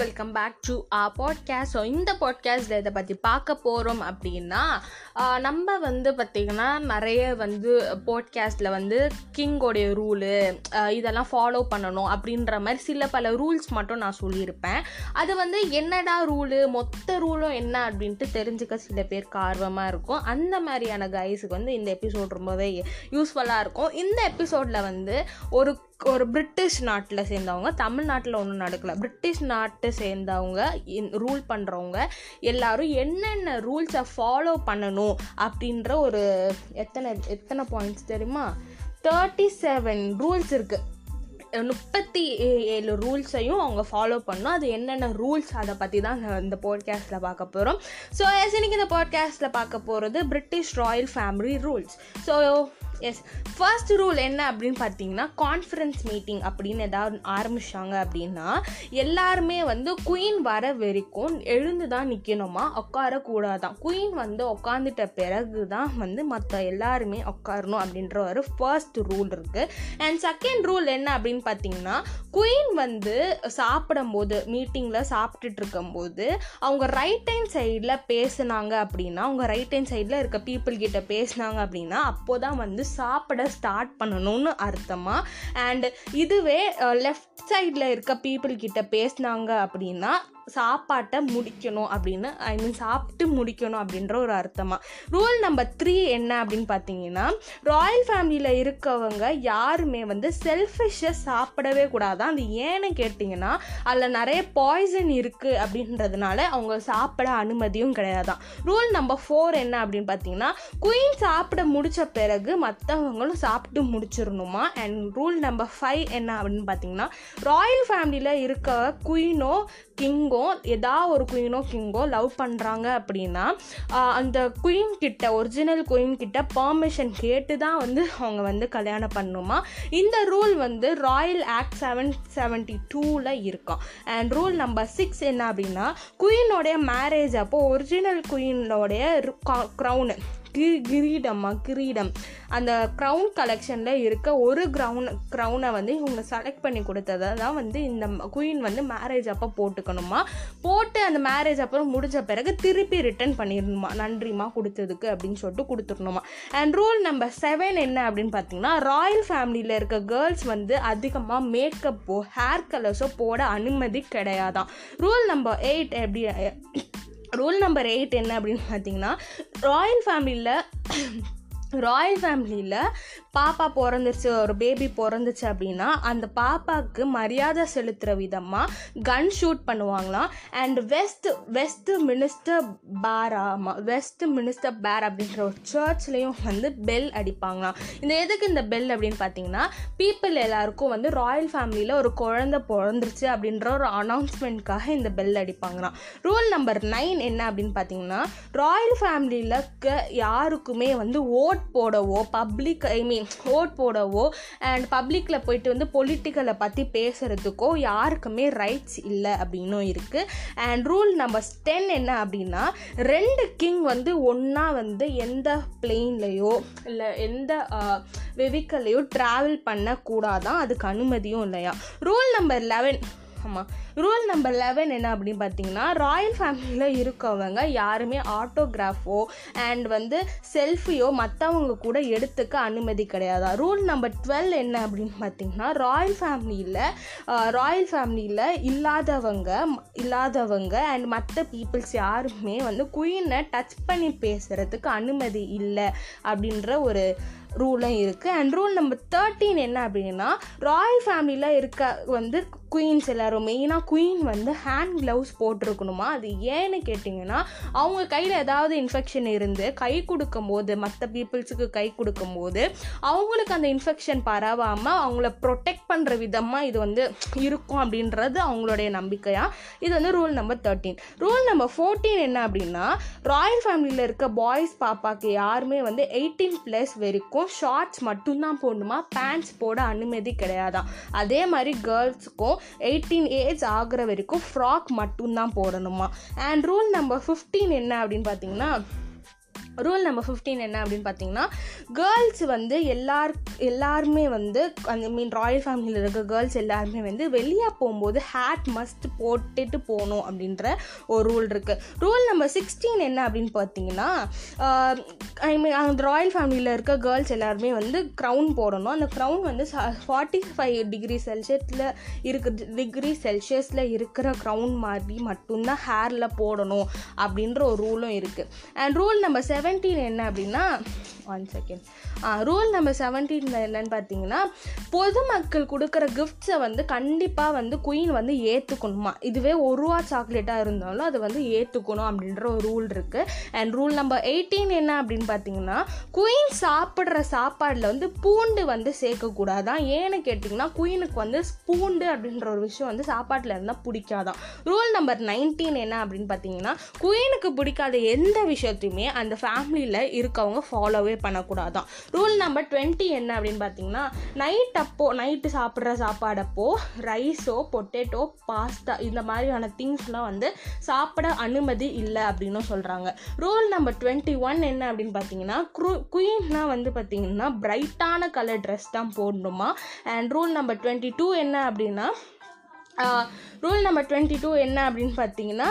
Welcome back to a podcast so இந்த பாட்காஸ்ட்டில் இதை பற்றி பார்க்க போகிறோம் அப்படின்னா நம்ம வந்து பார்த்திங்கன்னா நிறைய வந்து பாட்காஸ்ட்டில் வந்து கிங்கோடைய ரூலு இதெல்லாம் ஃபாலோ பண்ணணும் அப்படின்ற மாதிரி சில பல ரூல்ஸ் மட்டும் நான் சொல்லியிருப்பேன். அது வந்து என்னடா ரூலு மொத்த ரூலும் என்ன அப்படின்ட்டு தெரிஞ்சுக்க சில பேருக்கு ஆர்வமாக இருக்கும். அந்த மாதிரியான கைஸுக்கு வந்து இந்த எபிசோட் ரொம்பவே யூஸ்ஃபுல்லாக இருக்கும். இந்த எபிசோடில் வந்து ஒரு ஒரு பிரிட்டிஷ் நாட்டில் சேர்ந்தவங்க தமிழ்நாட்டில் ஒன்றும் நடக்கல. பிரிட்டிஷ் நாட்டை சேர்ந்தவங்க ரூல் பண்ணுறவங்க எல்லாரும் என்னென்ன ரூல்ஸை ஃபாலோ பண்ணணும் அப்படின்ற ஒரு எத்தனை எத்தனை பாயிண்ட்ஸ் தெரியுமா? தேர்ட்டி செவன் ரூல்ஸ் இருக்குது முப்பத்தி ஏழு ரூல்ஸையும் அவங்க ஃபாலோ பண்ணோம் அது என்னென்ன ரூல்ஸ் அதை பற்றி தான் இந்த பாட்காஸ்ட்டில் பார்க்க போகிறோம் ஸோ எஸ் இன்னைக்கு இந்த பாட்காஸ்ட்டில் பார்க்க போகிறது British royal family rules so yes first rule என்ன அப்படின்னு பார்த்தீங்கன்னா கான்ஃபரன்ஸ் மீட்டிங் அப்படின்னு ஏதாவது ஆரம்பித்தாங்க அப்படின்னா எல்லாருமே வந்து குயின் வர வரைக்கும் எழுந்து தான் நிற்கணுமா உட்காரக்கூடாதான். குயின் வந்து உட்காந்துட்ட பிறகு தான் வந்து மற்ற எல்லாருமே உட்காரணும் அப்படின்ற ஒரு ஃபர்ஸ்ட் ரூல் இருக்குது அண்ட் செகண்ட் ரூல் என்ன அப்படின்னு பார்த்தீங்கன்னா குயின் வந்து சாப்பிடும்போது மீட்டிங்கில் சாப்பிட்டுட்டு இருக்கும்போது அவங்க ரைட் ஹேண்ட் சைடில் பேசுனாங்க அப்படின்னா அவங்க ரைட் ஹேண்ட் சைடில் இருக்க பீப்புள் கிட்ட பேசுனாங்க அப்படின்னா அப்போ தான் வந்து சாப்பிட ஸ்டார்ட் பண்ணணும்னு அர்த்தமாக அண்ட் இதுவே லெஃப்ட் சைடில் இருக்க பீப்புள் கிட்ட பேசினாங்க அப்படின்னா சாப்பாட்டை முடிக்கணும் அப்படின்னு ஐ மீன் சாப்பிட்டு முடிக்கணும் அப்படின்ற ஒரு அர்த்தமாக ரூல் நம்பர் த்ரீ என்ன அப்படின்னு பார்த்தீங்கன்னா ராயல் ஃபேமிலியில் இருக்கவங்க யாருமே வந்து செல்ஃபிஷை சாப்பிடவே கூடாது. அது ஏன்னு கேட்டிங்கன்னா அதில் நிறைய பாய்சன் இருக்குது அப்படின்றதுனால அவங்க சாப்பிட அனுமதியும் கிடையாதான் ரூல் நம்பர் ஃபோர் என்ன அப்படின்னு பார்த்தீங்கன்னா குயின் சாப்பிட முடித்த பிறகு மற்றவங்களும் சாப்பிட்டு முடிச்சிடணுமா? அண்ட் ரூல் நம்பர் ஃபைவ் என்ன அப்படின்னு பார்த்தீங்கன்னா ராயல் ஃபேமிலியில் இருக்க குயினோ கிங்கோ ஏதாவது ஒரு குயினோ கிங்கோ லவ் பண்ணுறாங்க அப்படின்னா அந்த குயின் கிட்ட ஒரிஜினல் குயின் கிட்ட பர்மிஷன் கேட்டு தான் வந்து அவங்க வந்து கல்யாணம் பண்ணணுமா இந்த ரூல் வந்து ராயல் ஆக்ட் செவன் செவன்ட்டி டூவில் இருக்கும் அண்ட் ரூல் நம்பர் சிக்ஸ் என்ன அப்படின்னா குயினோடைய மேரேஜ் அப்போது ஒரிஜினல் குயினோடைய க்ரௌனு கி கிரீடம்மா கிரீடம். அந்த க்ரௌன் கலெக்ஷனில் இருக்க ஒரு க்ரௌன் க்ரௌனை வந்து இவங்க செலக்ட் பண்ணி கொடுத்ததை தான் வந்து இந்த குயின் வந்து மேரேஜ் அப்போ போட்டுக்கணுமா? போட்டு அந்த மேரேஜ் அப்புறம் முடிஞ்ச பிறகு திருப்பி ரிட்டர்ன் பண்ணிடணுமா? நன்றிமா கொடுத்ததுக்கு அப்படின்னு சொல்லிட்டு கொடுத்துடணுமா? அண்ட் ரூல் நம்பர் செவன் என்ன அப்படின்னு பார்த்தீங்கன்னா ராயல் ஃபேமிலியில் இருக்க கேர்ள்ஸ் வந்து அதிகமாக மேக்கப்போ ஹேர் கலர்ஸோ போட அனுமதி கிடையாதான் ரூல் நம்பர் எயிட் எப்படி ரூல் நம்பர் எயிட் என்ன அப்படின்னு பார்த்தீங்கன்னா ராயல் ஃபேமிலியில் ராயல் ஃபேமிலியில் பாப்பா பிறந்துருச்சு ஒரு பேபி பிறந்துச்சு அப்படின்னா அந்த பாப்பாவுக்கு மரியாதை செலுத்துகிற விதமாக கன் ஷூட் பண்ணுவாங்களாம். அண்ட் வெஸ்ட் வெஸ்ட் மினிஸ்டர் பேராமா வெஸ்ட் மினிஸ்டர் பேர் அப்படின்ற ஒரு சர்ச்லேயும் வந்து பெல் அடிப்பாங்களாம். இந்த எதுக்கு இந்த பெல் அப்படின்னு பார்த்தீங்கன்னா பீப்புள் எல்லாருக்கும் வந்து ராயல் ஃபேமிலியில் ஒரு குழந்தை பிறந்துருச்சு அப்படின்ற ஒரு அனௌன்ஸ்மெண்ட்காக இந்த பெல் அடிப்பாங்களாம். ரூல் நம்பர் நைன் என்ன அப்படின்னு பார்த்தீங்கன்னா ராயல் ஃபேமிலியில் யாருக்குமே வந்து ஓட் போடவோ பப்ளிக் ஐ மீன் ஓட் போடவோ அண்ட் பப்ளிக்கில் போயிட்டு வந்து பொலிட்டிக்கலை பற்றி பேசுகிறதுக்கோ யாருக்குமே ரைட்ஸ் இல்லை அப்படின்னும் இருக்குது அண்ட் ரூல் நம்பர் டென் என்ன அப்படின்னா ரெண்டு கிங் வந்து ஒன்றா வந்து எந்த பிளெயின்லேயோ இல்லை எந்த வெஹிக்கல்லையோ ட்ராவல் பண்ணக்கூடாதான் அதுக்கு அனுமதியும் இல்லையா? ரூல் நம்பர் லெவன் ஆமாம் ரூல் நம்பர் லெவன் என்ன அப்படின்னு பார்த்தீங்கன்னா ராயல் ஃபேமிலியில் இருக்கவங்க யாருமே ஆட்டோகிராஃபோ அண்ட் வந்து செல்ஃபியோ மற்றவங்க கூட எடுத்துக்க அனுமதி கிடையாதா? ரூல் நம்பர் டுவெல் என்ன அப்படின்னு பார்த்தீங்கன்னா ராயல் ஃபேமிலியில் ராயல் ஃபேமிலியில் இல்லாதவங்க இல்லாதவங்க அண்ட் மற்ற பீப்புள்ஸ் யாருமே வந்து குயினை டச் பண்ணி பேசுகிறதுக்கு அனுமதி இல்லை அப்படின்ற ஒரு ரூலும் இருக்குது அண்ட் ரூல் நம்பர் தேர்ட்டீன் என்ன அப்படின்னா ராயல் ஃபேமிலியில் இருக்க வந்து குயின்ஸ் எல்லோரும் மெயினாக குயின் வந்து ஹேண்ட் க்ளவுஸ் போட்டிருக்கணுமா? அது ஏன்னு கேட்டிங்கன்னா அவங்க கையில் ஏதாவது இன்ஃபெக்ஷன் இருந்து கை கொடுக்கும் போது மற்ற பீப்புள்ஸுக்கு கை கொடுக்கும் போது அவங்களுக்கு அந்த இன்ஃபெக்ஷன் பரவாமல் அவங்கள ப்ரொடெக்ட் பண்ணுற விதமாக இது வந்து இருக்கும் அப்படின்றது அவங்களுடைய நம்பிக்கையாக இது வந்து rule number thirteen rule number fourteen என்ன அப்படின்னா ராயல் ஃபேமிலியில் இருக்க பாய்ஸ் பாப்பாக்கு யாருமே வந்து எயிட்டீன் ப்ளஸ் வரைக்கும் ஷார்ட்ஸ் மட்டும்தான் போடணுமா? பேண்ட்ஸ் போட அனுமதி கிடையாதான் அதே மாதிரி கேர்ள்ஸுக்கும் எயிட்டீன் ஏஜ் ஆகிற வரைக்கும் ஃப்ராக் மட்டும்தான் போடணுமா? அண்ட் ரூல் நம்பர் ஃபிஃப்டீன் என்ன அப்படின்னு பார்த்தீங்கன்னா ரூல் நம்பர் ஃபிஃப்டீன் என்ன அப்படின்னு பார்த்தீங்கன்னா கேர்ள்ஸ் வந்து எல்லார் எல்லாருமே வந்து அந்த மீன் ராயல் ஃபேமிலியில் இருக்க கேர்ள்ஸ் எல்லாருமே வந்து வெளியே போகும்போது ஹேட் மஸ்ட் போட்டுட்டு போகணும் அப்படின்ற ஒரு ரூல் இருக்குது ரூல் நம்பர் சிக்ஸ்டீன் என்ன அப்படின்னு பார்த்தீங்கன்னா ஐ மீன் அந்த ராயல் ஃபேமிலியில் இருக்க கேர்ள்ஸ் எல்லாருமே வந்து க்ரௌன் போடணும். அந்த க்ரௌன் வந்து ஃபார்ட்டி ஃபைவ் டிகிரி செல்சியஸில் இருக்கிற டிகிரி செல்சியஸில் இருக்கிற க்ரௌன் மாதிரி மட்டும்தான் ஹேரில் போடணும் அப்படின்ற ஒரு ரூலும் இருக்குது and rule number seven seventeen என்ன அப்படின்னா ஒன் செகண்ட் ரூல் நம்பர் செவன்டீனில் என்னன்னு பார்த்தீங்கன்னா பொதுமக்கள் கொடுக்குற கிஃப்ட்ஸை வந்து கண்டிப்பாக வந்து குயின் வந்து ஏற்றுக்கணுமா இதுவே ஒரு ரூபா சாக்லேட்டாக இருந்தாலும் அது வந்து ஏற்றுக்கணும் அப்படின்ற ஒரு ரூல் இருக்குது அண்ட் ரூல் நம்பர் எயிட்டீன் என்ன அப்படின்னு பார்த்தீங்கன்னா குயின் சாப்பிட்ற சாப்பாடில் வந்து பூண்டு வந்து சேர்க்கக்கூடாதான் ஏன்னு கேட்டிங்கன்னா குயினுக்கு வந்து பூண்டு அப்படின்ற ஒரு விஷயம் வந்து சாப்பாட்டில் இருந்தால் பிடிக்காதான் ரூல் நம்பர் நைன்டீன் என்ன அப்படின்னு பார்த்தீங்கன்னா குயினுக்கு பிடிக்காத எந்த விஷயத்தையுமே அந்த ஃபேமிலியில் இருக்கவங்க ஃபாலோவே பண்ணக்கூடாதான். ரூல் நம்பர் டுவெண்ட்டி என்ன அப்படின்னு பார்த்தீங்கன்னா நைட் அப்போ நைட்டு சாப்பிட்ற சாப்பாடப்போ ரைஸோ பொட்டேட்டோ பாஸ்தா இந்த மாதிரியான திங்ஸ்லாம் வந்து சாப்பிட அனுமதி இல்லை அப்படின்னு சொல்கிறாங்க ரூல் நம்பர் டுவெண்ட்டி ஒன் என்ன அப்படின்னு பார்த்தீங்கன்னா குரு குயின்னா வந்து பார்த்தீங்கன்னா பிரைட்டான கலர் ட்ரெஸ் தான் போடணுமா? And rule number twenty two என்ன அப்படின்னா ரூல் நம்பர் டுவெண்ட்டி டூ என்ன அப்படின்னு பார்த்தீங்கன்னா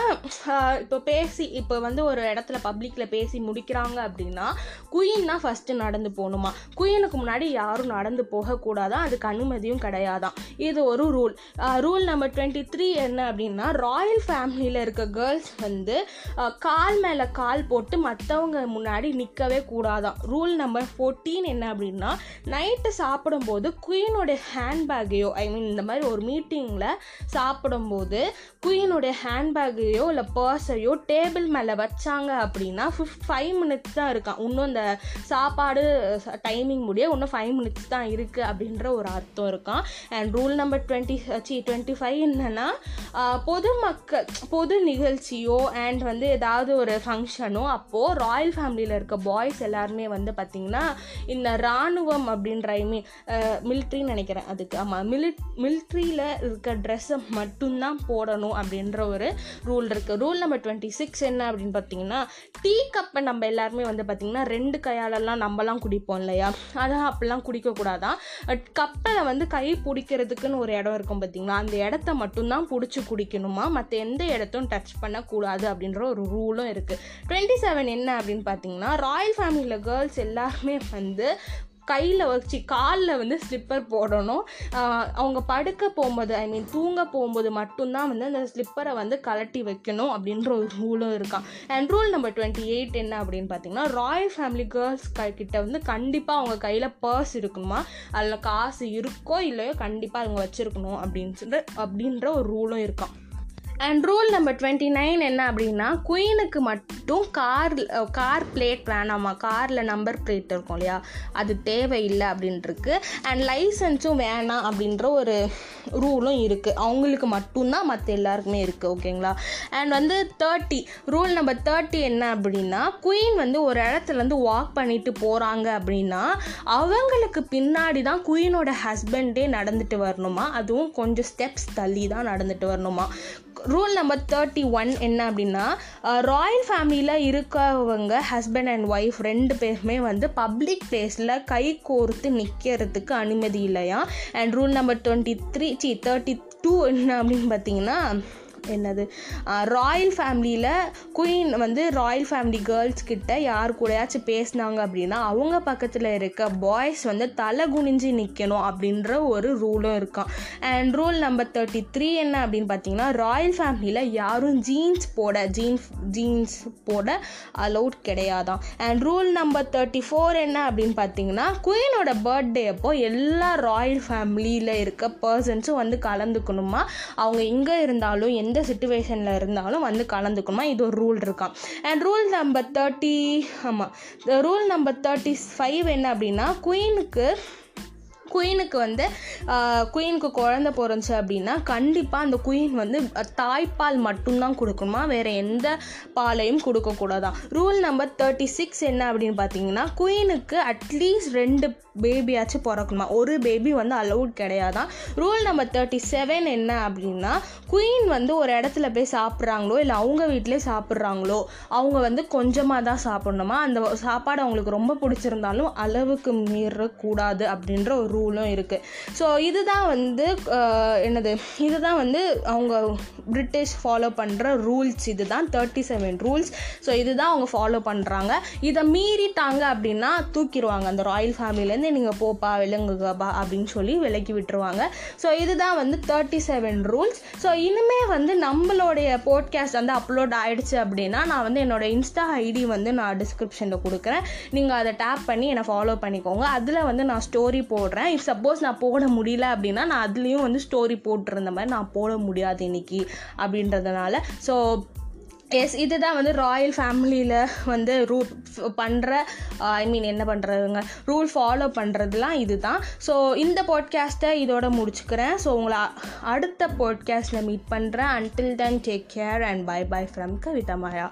இப்போ பேசி இப்போ வந்து ஒரு இடத்துல பப்ளிக்கில் பேசி முடிக்கிறாங்க அப்படின்னா குயின் தான் ஃபஸ்ட்டு நடந்து போகணுமா? குயினுக்கு முன்னாடி யாரும் நடந்து போகக்கூடாதான் அதுக்கு அனுமதியும் கிடையாதான் இது ஒரு rule rule number twenty three என்ன அப்படின்னா ராயல் ஃபேமிலியில் இருக்க கேர்ள்ஸ் வந்து கால் மேலே கால் போட்டு மற்றவங்க முன்னாடி நிற்கவே கூடாதான் ரூல் நம்பர் ஃபோர்டீன் என்ன அப்படின்னா நைட்டு சாப்பிடும்போது குயினோடைய ஹேண்ட்பேக்கையோ ஐ மீன் இந்த மாதிரி ஒரு மீட்டிங்கில் சாப்பிடும்போது குயினுடைய ஹேண்ட்பேக்கையோ இல்லை பர்ஸையோ டேபிள் மேலே வச்சாங்க அப்படின்னா ஃபிஃப் ஃபைவ் மினிட்ஸ் தான் இருக்கான் இன்னும் இந்த சாப்பாடு டைமிங் முடிய இன்னும் ஃபைவ் மினிட்ஸ் தான் இருக்குது அப்படின்ற ஒரு அர்த்தம் இருக்கான் அண்ட் ரூல் நம்பர் டுவெண்ட்டி சி டுவெண்ட்டி ஃபைவ் என்னென்னா பொதுமக்கள் பொது நிகழ்ச்சியோ அண்ட் வந்து ஏதாவது ஒரு ஃபங்க்ஷனோ அப்போது ராயல் ஃபேமிலியில் இருக்க பாய்ஸ் எல்லாருமே வந்து பார்த்திங்கன்னா இந்த இராணுவம் அப்படின்ற ஐ மீன் மிலிட்ரின்னு நினைக்கிறேன். அதுக்கு ஆமாம் மிலிட் மிலிட்ரியில் இருக்க ட்ரெஸ்ஸை மட்டும்தான் போடணும் அப்படின்ற ஒரு ரூல் இருக்குது ரூல் நம்பர் டுவெண்ட்டி சிக்ஸ் என்ன அப்படின்னு பார்த்தீங்கன்னா டீ கப்பை நம்ம எல்லாருமே வந்து பார்த்திங்கன்னா ரெண்டு கையாலெல்லாம் நம்மலாம் குடிப்போம் இல்லையா? அதான் அப்படிலாம் குடிக்கக்கூடாதான் கப்பில் வந்து கை பிடிக்கிறதுக்குன்னு ஒரு இடம் இருக்கும் பார்த்திங்களா? அந்த இடத்த மட்டும்தான் பிடிச்சி குடிக்கணுமா? மற்ற எந்த இடத்தும் டச் பண்ணக்கூடாது அப்படின்ற ஒரு ரூலும் இருக்குது டுவெண்ட்டி செவன் என்ன அப்படின்னு பார்த்தீங்கன்னா ராயல் ஃபேமிலியில் கேர்ள்ஸ் எல்லாருமே வந்து கையில் வச்சு காலில் வந்து ஸ்லிப்பர் போடணும். அவங்க படுக்க போகும்போது ஐ மீன் தூங்க போகும்போது மட்டும்தான் வந்து அந்த ஸ்லிப்பரை வந்து கலட்டி வைக்கணும் அப்படின்ற ஒரு ரூலும் இருக்கான் and rule number twenty eight என்ன அப்படின்னு பார்த்தீங்கன்னா ராயல் ஃபேமிலி கேர்ள்ஸ் கிட்ட வந்து கண்டிப்பாக அவங்க கையில் பர்ஸ் இருக்கணுமா? அதில் காசு இருக்கோ இல்லையோ கண்டிப்பாக அவங்க வச்சுருக்கணும் அப்படின்னு சொல்லிட்டு அப்படின்ற ஒரு ரூலும் இருக்கான் and rule number twenty nine என்ன அப்படின்னா குயினுக்கு மட்டும் கார் கார் பிளேட் வேணாமா? காரில் நம்பர் பிளேட் இருக்கும் இல்லையா? அது தேவையில்லை அப்படின்ட்டுருக்கு அண்ட் லைசன்ஸும் வேணாம் அப்படின்ற ஒரு ரூலும் இருக்குது அவங்களுக்கு மட்டும்தான் மற்ற எல்லாருக்குமே இருக்குது ஓகேங்களா அண்ட் வந்து தேர்ட்டி ரூல் நம்பர் தேர்ட்டி என்ன அப்படின்னா குயின் வந்து ஒரு இடத்துலேருந்து வாக் பண்ணிட்டு போகிறாங்க அப்படின்னா அவங்களுக்கு பின்னாடி தான் குயினோட ஹஸ்பண்டே நடந்துட்டு வரணுமா? அதுவும் கொஞ்சம் ஸ்டெப்ஸ் தள்ளி தான் நடந்துட்டு வரணுமா? ரூல் நம்பர் தேர்ட்டி ஒன் என்ன அப்படின்னா ராயல் ஃபேமிலியில் இருக்கவங்க ஹஸ்பண்ட் அண்ட் ஒய்ஃப் ரெண்டு பேருமே வந்து பப்ளிக் பிளேஸில் கை கோர்த்து நிற்கிறதுக்கு அனுமதி இல்லையா? And rule number twenty three C thirty two என்ன அப்படின்னு பார்த்தீங்கன்னா என்னது? ராயல் ஃபேமிலியில் குயின் வந்து ராயல் ஃபேமிலி கேர்ள்ஸ் கிட்ட யார் கூடயாச்சும் பேசினாங்க அப்படின்னா அவங்க பக்கத்தில் இருக்க பாய்ஸ் வந்து தலை குனிஞ்சு நிற்கணும் அப்படின்ற ஒரு ரூலும் இருக்கான் and rule number thirty three என்ன அப்படின்னு பார்த்தீங்கன்னா ராயல் ஃபேமிலியில் யாரும் ஜீன்ஸ் போட ஜீன்ஸ் ஜீன்ஸ் போட allowed கிடையாதான் and rule number thirty four என்ன அப்படின்னு பார்த்தீங்கன்னா குயினோட பர்த்டே அப்போ எல்லா ராயல் ஃபேமிலியில் இருக்க பர்சன்ஸும் வந்து கலந்துக்கணுமா? அவங்க எங்கே இருந்தாலும் எந்த சுச்சுவேஷனில் இருந்தாலும் வந்து கலந்துக்கணுமா? இது ஒரு ரூல் இருக்கான் அண்ட் ரூல் நம்பர் தேர்ட்டி ஆமாம் ரூல் நம்பர் தேர்ட்டி ஃபைவ் என்ன அப்படின்னா குயினுக்கு குயினுக்கு வந்து குயினுக்கு குழந்த பிறந்துச்சு அப்படின்னா கண்டிப்பாக அந்த குயின் வந்து தாய்ப்பால் மட்டும்தான் கொடுக்கணுமா? வேறு எந்த பாலையும் கொடுக்கக்கூடாதான் ரூல் நம்பர் தேர்ட்டி சிக்ஸ் என்ன அப்படின்னு பார்த்தீங்கன்னா குயினுக்கு அட்லீஸ்ட் ரெண்டு பேபியாச்சும் பிறக்கணுமா? ஒரு பேபி வந்து அலவுட் கிடையாதான் ரூல் நம்பர் தேர்ட்டி செவன் என்ன அப்படின்னா குயின் வந்து ஒரு இடத்துல போய் சாப்பிட்றாங்களோ இல்லை அவங்க வீட்டிலே சாப்பிட்றாங்களோ அவங்க வந்து கொஞ்சமாக தான் சாப்பிட்ணுமா? அந்த சாப்பாடு அவங்களுக்கு ரொம்ப பிடிச்சிருந்தாலும் அளவுக்கு மீறக்கூடாது அப்படின்ற ஒரு ரூலும் இருக்குது ஸோ இதுதான் வந்து என்னது? இதுதான் வந்து அவங்க பிரிட்டிஷ் ஃபாலோ பண்ணுற ரூல்ஸ் இது தான் தேர்ட்டி செவன் ரூல்ஸ் ஸோ இதுதான் அவங்க ஃபாலோ பண்ணுறாங்க இதை மீறிட்டாங்க அப்படின்னா தூக்கிடுவாங்க. அந்த ராயல் ஃபேமிலியிலேருந்து நீங்கள் போப்பா விலங்குகப்பா அப்படின்னு சொல்லி விலக்கி விட்டுருவாங்க. ஸோ இதுதான் வந்து தேர்ட்டி செவன் ரூல்ஸ் ஸோ இனிமே வந்து நம்மளுடைய போட்காஸ்ட் வந்து அப்லோட் ஆகிடுச்சு அப்படின்னா நான் வந்து என்னோடய இன்ஸ்டா ஐடி வந்து நான் டிஸ்கிரிப்ஷனில் கொடுக்குறேன். நீங்கள் அதை டேப் பண்ணி என்னை ஃபாலோ பண்ணிக்கோங்க. அதில் வந்து நான் ஸ்டோரி போடுறேன். இஃப் சப்போஸ் நான் போட முடியல அப்படின்னா நான் அதுலேயும் வந்து ஸ்டோரி போட்டிருந்த மாதிரி நான் போட முடியாது இன்றைக்கி அப்படின்றதுனால. ஸோ எஸ் இதுதான் வந்து ராயல் ஃபேமிலியில் வந்து ரூல் பண்ணுற ஐ மீன் என்ன பண்ணுறதுங்க ரூல் ஃபாலோ பண்ணுறதுலாம் இதுதான். ஸோ இந்த பாட்காஸ்ட்டை இதோட முடிச்சுக்கிறேன். ஸோ உங்களை அடுத்த பாட்காஸ்ட்டில் மீட் பண்ணுறேன் until then take care and bye bye from Kavitha Maya.